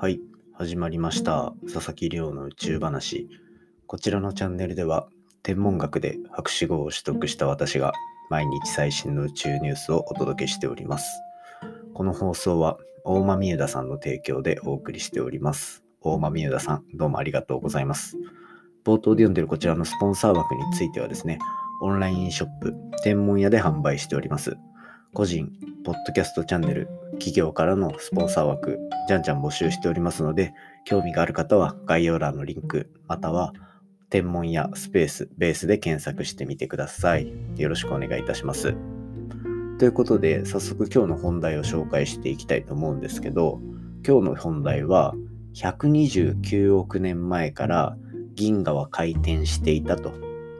はい、始まりました。佐々木亮の宇宙話。こちらのチャンネルでは、天文学で博士号を取得した私が、毎日最新の宇宙ニュースをお届けしております。この放送は、大間美宇田さんの提供でお送りしております。大間美宇田さん、どうもありがとうございます。冒頭で読んでるこちらのスポンサー枠についてはですね、オンラインショップ、天文屋で販売しております。個人、ポッドキャストチャンネル、企業からのスポンサー枠、じゃんじゃん募集しておりますので、興味がある方は概要欄のリンク、または天文やスペース、ベースで検索してみてください。よろしくお願いいたします。ということで、早速今日の本題を紹介していきたいと思うんですけど、今日の本題は、129億年前から銀河は回転していたと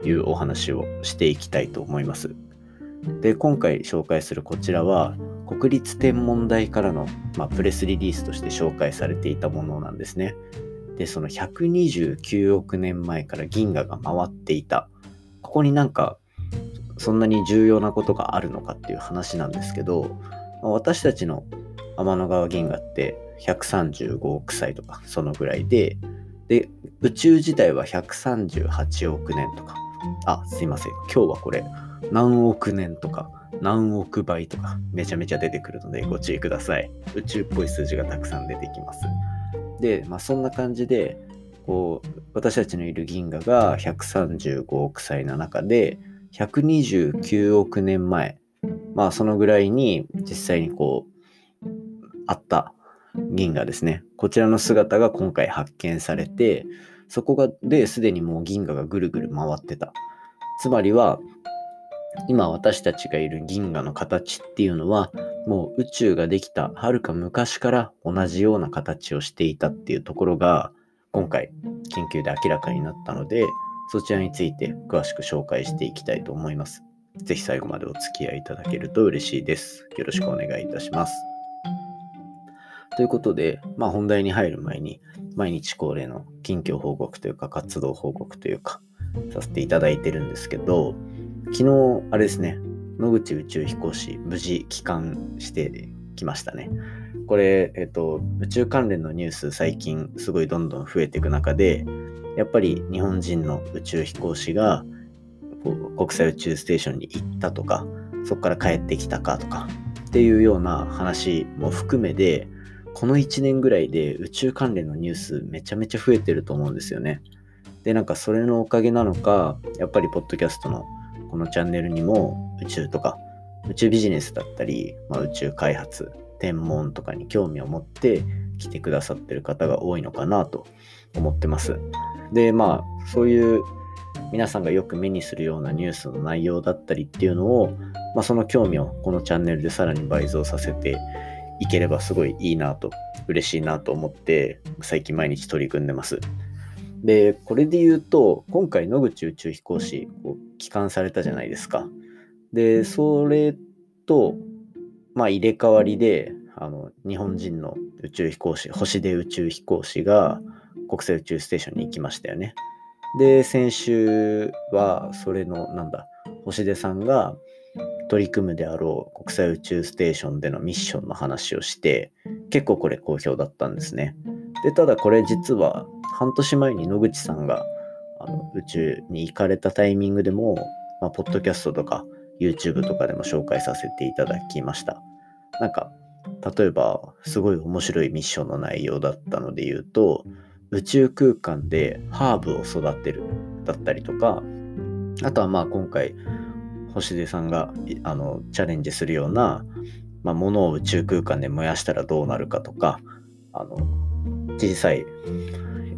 いうお話をしていきたいと思います。で、今回紹介するこちらは、国立天文台からの、まあ、プレスリリースとして紹介されていたものなんですね。で、その129億年前から銀河が回っていた。ここになんか、そんなに重要なことがあるのかっていう話なんですけど、ま私たちの天の川銀河って135億歳とか、そのぐらいで、で、宇宙自体は138億年とか。あ、すいません。今日はこれ、何億年とか何億倍とかめちゃめちゃ出てくるのでご注意ください。宇宙っぽい数字がたくさん出てきます。で、まあそんな感じで、こう、私たちのいる銀河が135億歳の中で、129億年前、まあそのぐらいに実際にこう、あった銀河ですね。こちらの姿が今回発見されて、そこがですでにもう銀河がぐるぐる回ってた。つまりは、今私たちがいる銀河の形っていうのはもう宇宙ができたはるか昔から同じような形をしていたっていうところが今回研究で明らかになったのでそちらについて詳しく紹介していきたいと思います。ぜひ最後までお付き合いいただけると嬉しいです。よろしくお願いいたします。ということで、まあ、本題に入る前に毎日恒例の近況報告というか活動報告というかさせていただいてるんですけど昨日、あれですね、野口宇宙飛行士、無事帰還してきましたね。これ、えっと、宇宙関連のニュース、最近すごいどんどん増えていく中で、やっぱり日本人の宇宙飛行士が国際宇宙ステーションに行ったとか、そこから帰ってきたかとか、っていうような話も含めで、この1年ぐらいで宇宙関連のニュースめちゃめちゃ増えてると思うんですよね。で、なんかそれのおかげなのか、やっぱりポッドキャストのこのチャンネルにも宇宙とか宇宙ビジネスだったり、まあ、宇宙開発天文とかに興味を持って来てくださってる方が多いのかなと思ってます。でまあそういう皆さんがよく目にするようなニュースの内容だったりっていうのを、まあ、その興味をこのチャンネルでさらに倍増させていければすごいいいなと嬉しいなと思って最近毎日取り組んでます。で、これで言うと、今回野口宇宙飛行士、帰還されたじゃないですか。で、それと、まあ入れ替わりで、あの、日本人の宇宙飛行士、星出宇宙飛行士が国際宇宙ステーションに行きましたよね。で、先週は、それの、なんだ、星出さんが取り組むであろう国際宇宙ステーションでのミッションの話をして、結構これ好評だったんですね。で、ただこれ実は半年前に野口さんが宇宙に行かれたタイミングでも、まあ、ポッドキャストとか YouTube とかでも紹介させていただきました。なんか、例えばすごい面白いミッションの内容だったので言うと、宇宙空間でハーブを育てるだったりとか、あとはまあ今回、星出さんがあのチャレンジするような、まあ、ものを宇宙空間で燃やしたらどうなるかとか、あの小さい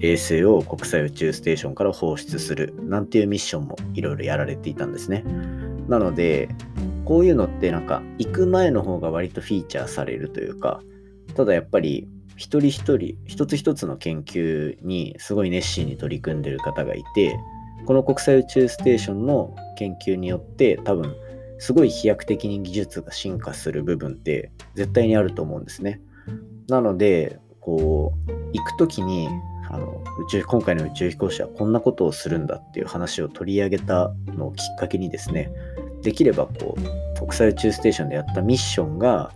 衛星を国際宇宙ステーションから放出するなんていうミッションもいろいろやられていたんですね。なので、こういうのってなんか行く前の方が割とフィーチャーされるというか、ただやっぱり一人一人、一つ一つの研究にすごい熱心に取り組んでる方がいて、この国際宇宙ステーションの研究によって多分すごい飛躍的に技術が進化する部分って絶対にあると思うんですね。なので、こう、行く時にあの宇宙今回の宇宙飛行士はこんなことをするんだっていう話を取り上げたのをきっかけにですねできればこう国際宇宙ステーションでやったミッションが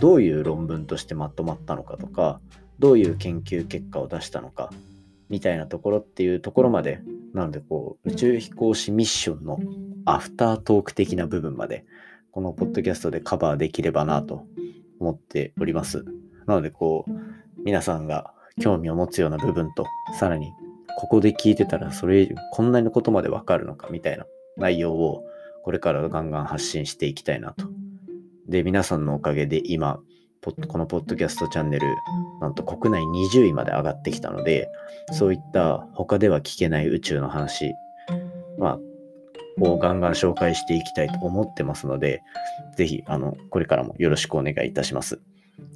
どういう論文としてまとまったのかとかどういう研究結果を出したのかみたいなところっていうところまでなのでこう宇宙飛行士ミッションのアフタートーク的な部分までこのポッドキャストでカバーできればなと思っております。なのでこう皆さんが興味を持つような部分とさらにここで聞いてたらそれこんなにことまでわかるのかみたいな内容をこれからガンガン発信していきたいなと。で皆さんのおかげで今このポッドキャストチャンネルなんと国内20位まで上がってきたのでそういった他では聞けない宇宙の話まあをガンガン紹介していきたいと思ってますので、ぜひ、あの、これからもよろしくお願いいたします。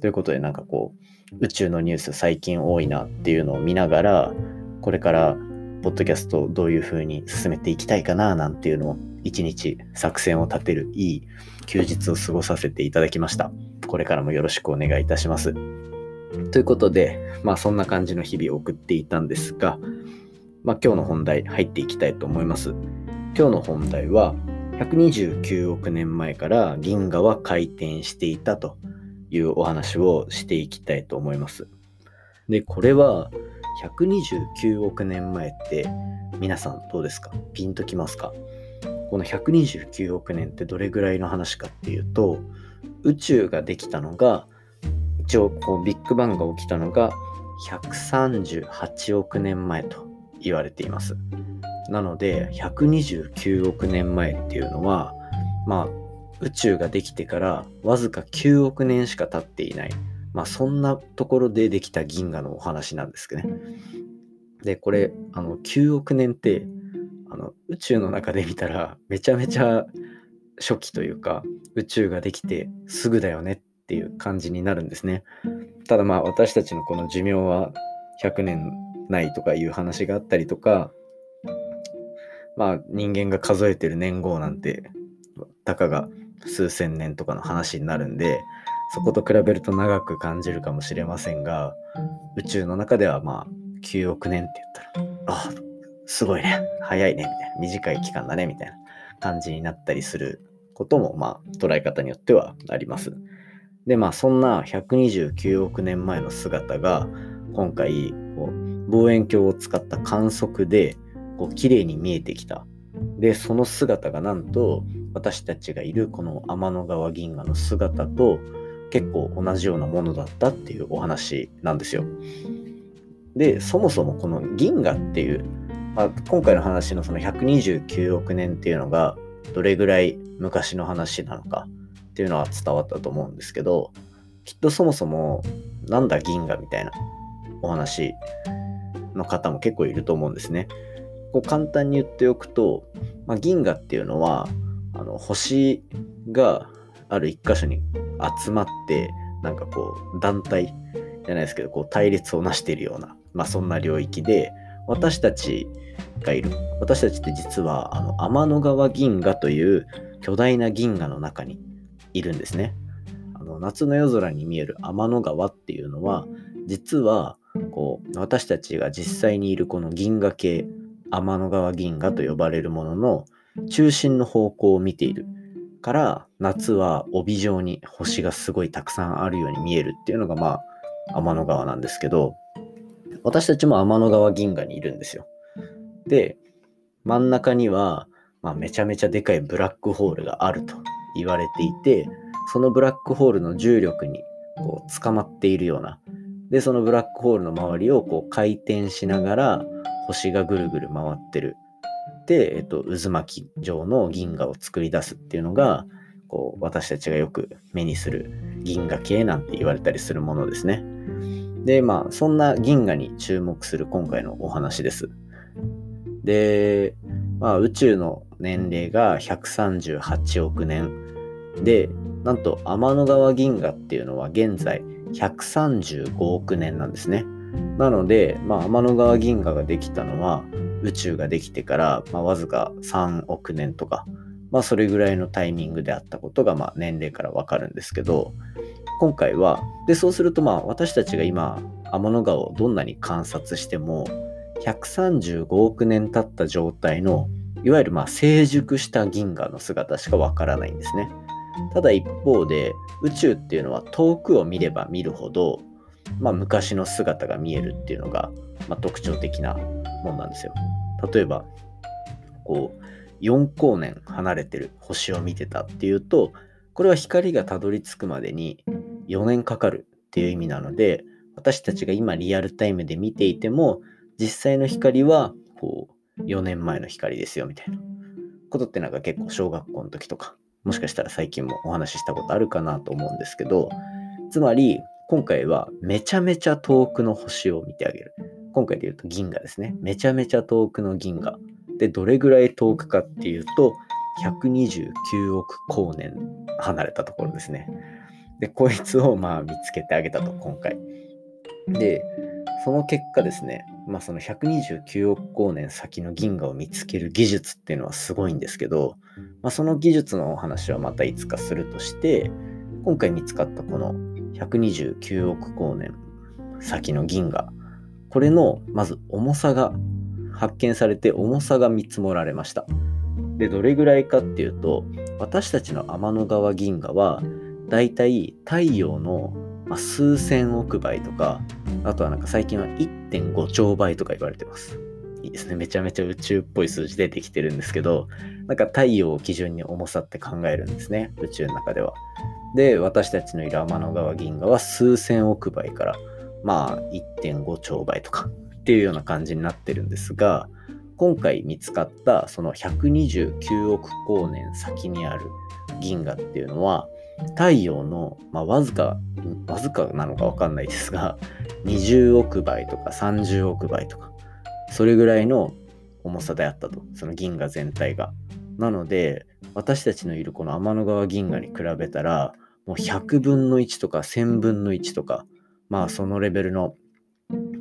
ということで、なんかこう、宇宙のニュース最近多いなっていうのを見ながら、これから、ポッドキャストをどういう風に進めていきたいかな、なんていうのを、一日作戦を立てるいい休日を過ごさせていただきました。これからもよろしくお願いいたします。ということで、まあそんな感じの日々を送っていたんですが、まあ今日の本題入っていきたいと思います。今日の本題は129億年前から銀河は回転していたというお話をしていきたいと思います。で、これは129億年前って皆さんどうですか？ピンときますか？この129億年ってどれぐらいの話かっていうと宇宙ができたのが一応こうビッグバンが起きたのが138億年前と言われています。なので129億年前っていうのはまあ宇宙ができてからわずか9億年しか経っていないまあそんなところでできた銀河のお話なんですけどね。でこれあの9億年ってあの宇宙の中で見たらめちゃめちゃ初期というか宇宙ができてすぐだよねっていう感じになるんですね。ただまあ私たちのこの寿命は100年ないとかいう話があったりとかまあ人間が数えてる年号なんてたかが数千年とかの話になるんでそこと比べると長く感じるかもしれませんが宇宙の中ではまあ9億年って言ったらあすごいね。早いね。みたいな。短い期間だね。みたいな感じになったりすることもまあ捉え方によってはあります。でまあそんな129億年前の姿が今回こう望遠鏡を使った観測でこう綺麗に見えてきた。で、その姿がなんと私たちがいるこの天の川銀河の姿と結構同じようなものだったっていうお話なんですよ。で、そもそもこの銀河っていう、まあ、今回の話のその129億年っていうのがどれぐらい昔の話なのかっていうのは伝わったと思うんですけど、きっとそもそもなんだ銀河みたいなお話の方も結構いると思うんですね。こう簡単に言っておくと、まあ、銀河っていうのはあの星がある一箇所に集まってなんかこう団体じゃないですけどこう対立をなしているような、まあ、そんな領域で私たちがいる私たちって実はあの天の川銀河という巨大な銀河の中にいるんですね。あの夏の夜空に見える天の川っていうのは実はこう私たちが実際にいるこの銀河系天の川銀河と呼ばれるものの中心の方向を見ている。から夏は帯状に星がすごいたくさんあるように見えるっていうのがまあ天の川なんですけど私たちも天の川銀河にいるんですよ。で真ん中には、まあ、めちゃめちゃでかいブラックホールがあると言われていてそのブラックホールの重力にこう捕まっているような。でそのブラックホールの周りをこう回転しながら星がぐるぐる回ってる。で、えっと、渦巻き状の銀河を作り出すっていうのが、こう、私たちがよく目にする銀河系なんて言われたりするものですね。で、まあ、そんな銀河に注目する今回のお話です。で、まあ、宇宙の年齢が138億年。で、なんと天の川銀河っていうのは現在135億年なんですね。なので、まあ、天の川銀河ができたのは宇宙ができてから、まあ、わずか3億年とか、まあ、それぐらいのタイミングであったことが、まあ、年齢からわかるんですけど今回はでそうするとまあ私たちが今天の川をどんなに観察しても135億年経った状態のいわゆるまあ成熟した銀河の姿しかわからないんですね。ただ一方で宇宙っていうのは遠くを見れば見るほどまあ、昔の姿が見えるっていうのが、まあ、特徴的なもんなんですよ。例えばこう4光年離れてる星を見てたっていうとこれは光がたどり着くまでに4年かかるっていう意味なので私たちが今リアルタイムで見ていても実際の光はこう4年前の光ですよみたいなことってなんか結構小学校の時とかもしかしたら最近もお話ししたことあるかなと思うんですけどつまり今回はめちゃめちゃ遠くの星を見てあげる。今回で言うと銀河ですね。めちゃめちゃ遠くの銀河。でどれぐらい遠くかっていうと129億光年離れたところですね。でこいつをまあ見つけてあげたと今回。でその結果ですねまあ、その129億光年先の銀河を見つける技術っていうのはすごいんですけど、まあ、その技術のお話はまたいつかするとして今回見つかったこの129億光年先の銀河これのまず重さが発見されて重さが見積もられましたでどれぐらいかっていうと私たちの天の川銀河はだいたい太陽の、数千億倍とか、あとはなんか最近は1.5兆倍とか言われてます。いいですね。めちゃめちゃ宇宙っぽい数字出てきてるんですけど、なんか太陽を基準に重さって考えるんですね。宇宙の中では。で、私たちのいる天の川銀河は数千億倍から、まあ1.5兆倍とかっていうような感じになってるんですが、今回見つかったその129億光年先にある銀河っていうのは、太陽の、まあ、わずか、わずかなのかわかんないですが、20億倍とか30億倍とか、それぐらいの重さであったと、その銀河全体が。なので、私たちのいるこの天の川銀河に比べたら、もう100分の1とか1000分の1とか、まあそのレベルの、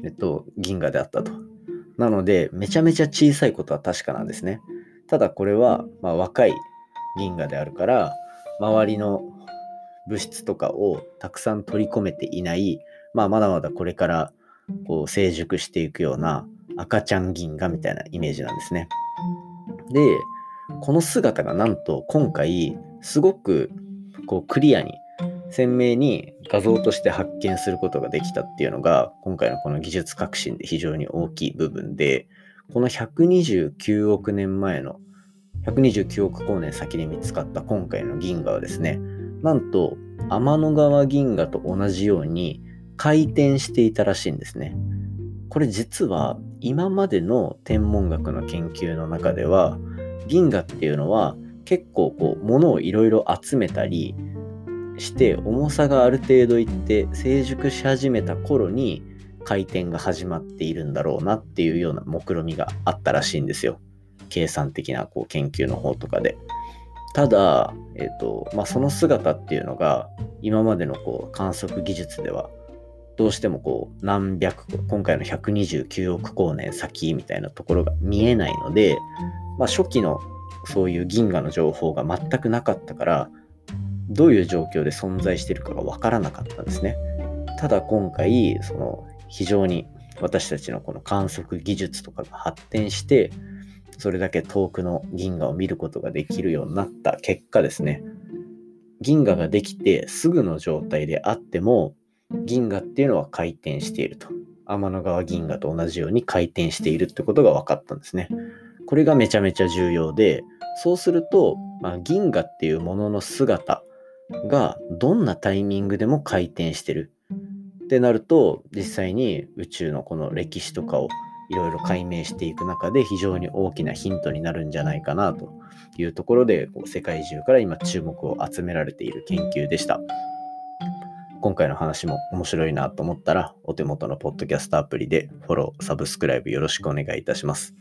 えっと、銀河であったと。なので、めちゃめちゃ小さいことは確かなんですね。ただこれは、まあ、若い銀河であるから、周りの物質とかをたくさん取り込めていない、まあ、まだまだこれからこう成熟していくような赤ちゃん銀河みたいなイメージなんですね。で、この姿がなんと今回すごくこうクリアに鮮明に画像として発見することができたっていうのが今回のこの技術革新で非常に大きい部分でこの129億年前の129億光年先に見つかった今回の銀河はですねなんと天の川銀河と同じように回転していたらしいんですね。これ実は今までの天文学の研究の中では銀河っていうのは結構こう物をいろいろ集めたりして重さがある程度いって成熟し始めた頃に回転が始まっているんだろうなっていうような目論見みがあったらしいんですよ。計算的なこう研究の方とかで。ただ、えーとまあ、その姿っていうのが今までのこう観測技術ではどうしてもこう何百今回の129億光年先みたいなところが見えないので、まあ、初期のそういう銀河の情報が全くなかったからどういう状況で存在してるかが分からなかったんですね。ただ今回その非常に私たちのこの観測技術とかが発展してそれだけ遠くの銀河を見ることができるようになった結果ですね、銀河ができてすぐの状態であっても、銀河っていうのは回転していると。天の川銀河と同じように回転しているってことが分かったんですね。これがめちゃめちゃ重要で、そうすると、まあ、銀河っていうものの姿がどんなタイミングでも回転してるってなると、実際に宇宙のこの歴史とかをいろいろ解明していく中で非常に大きなヒントになるんじゃないかなというところでこう世界中から今注目を集められている研究でした。今回の話も面白いなと思ったらお手元のポッドキャストアプリでフォロー、サブスクライブよろしくお願いいたします。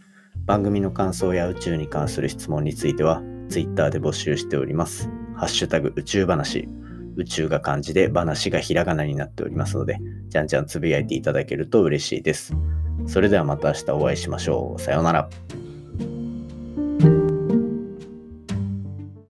番組の感想や宇宙に関する質問については Twitter で募集しております。ハッシュタグ宇宙話。宇宙が漢字で話がひらがなになっておりますので、じゃんじゃんつぶやいていただけると嬉しいです。それではまた明日お会いしましょう。さようなら。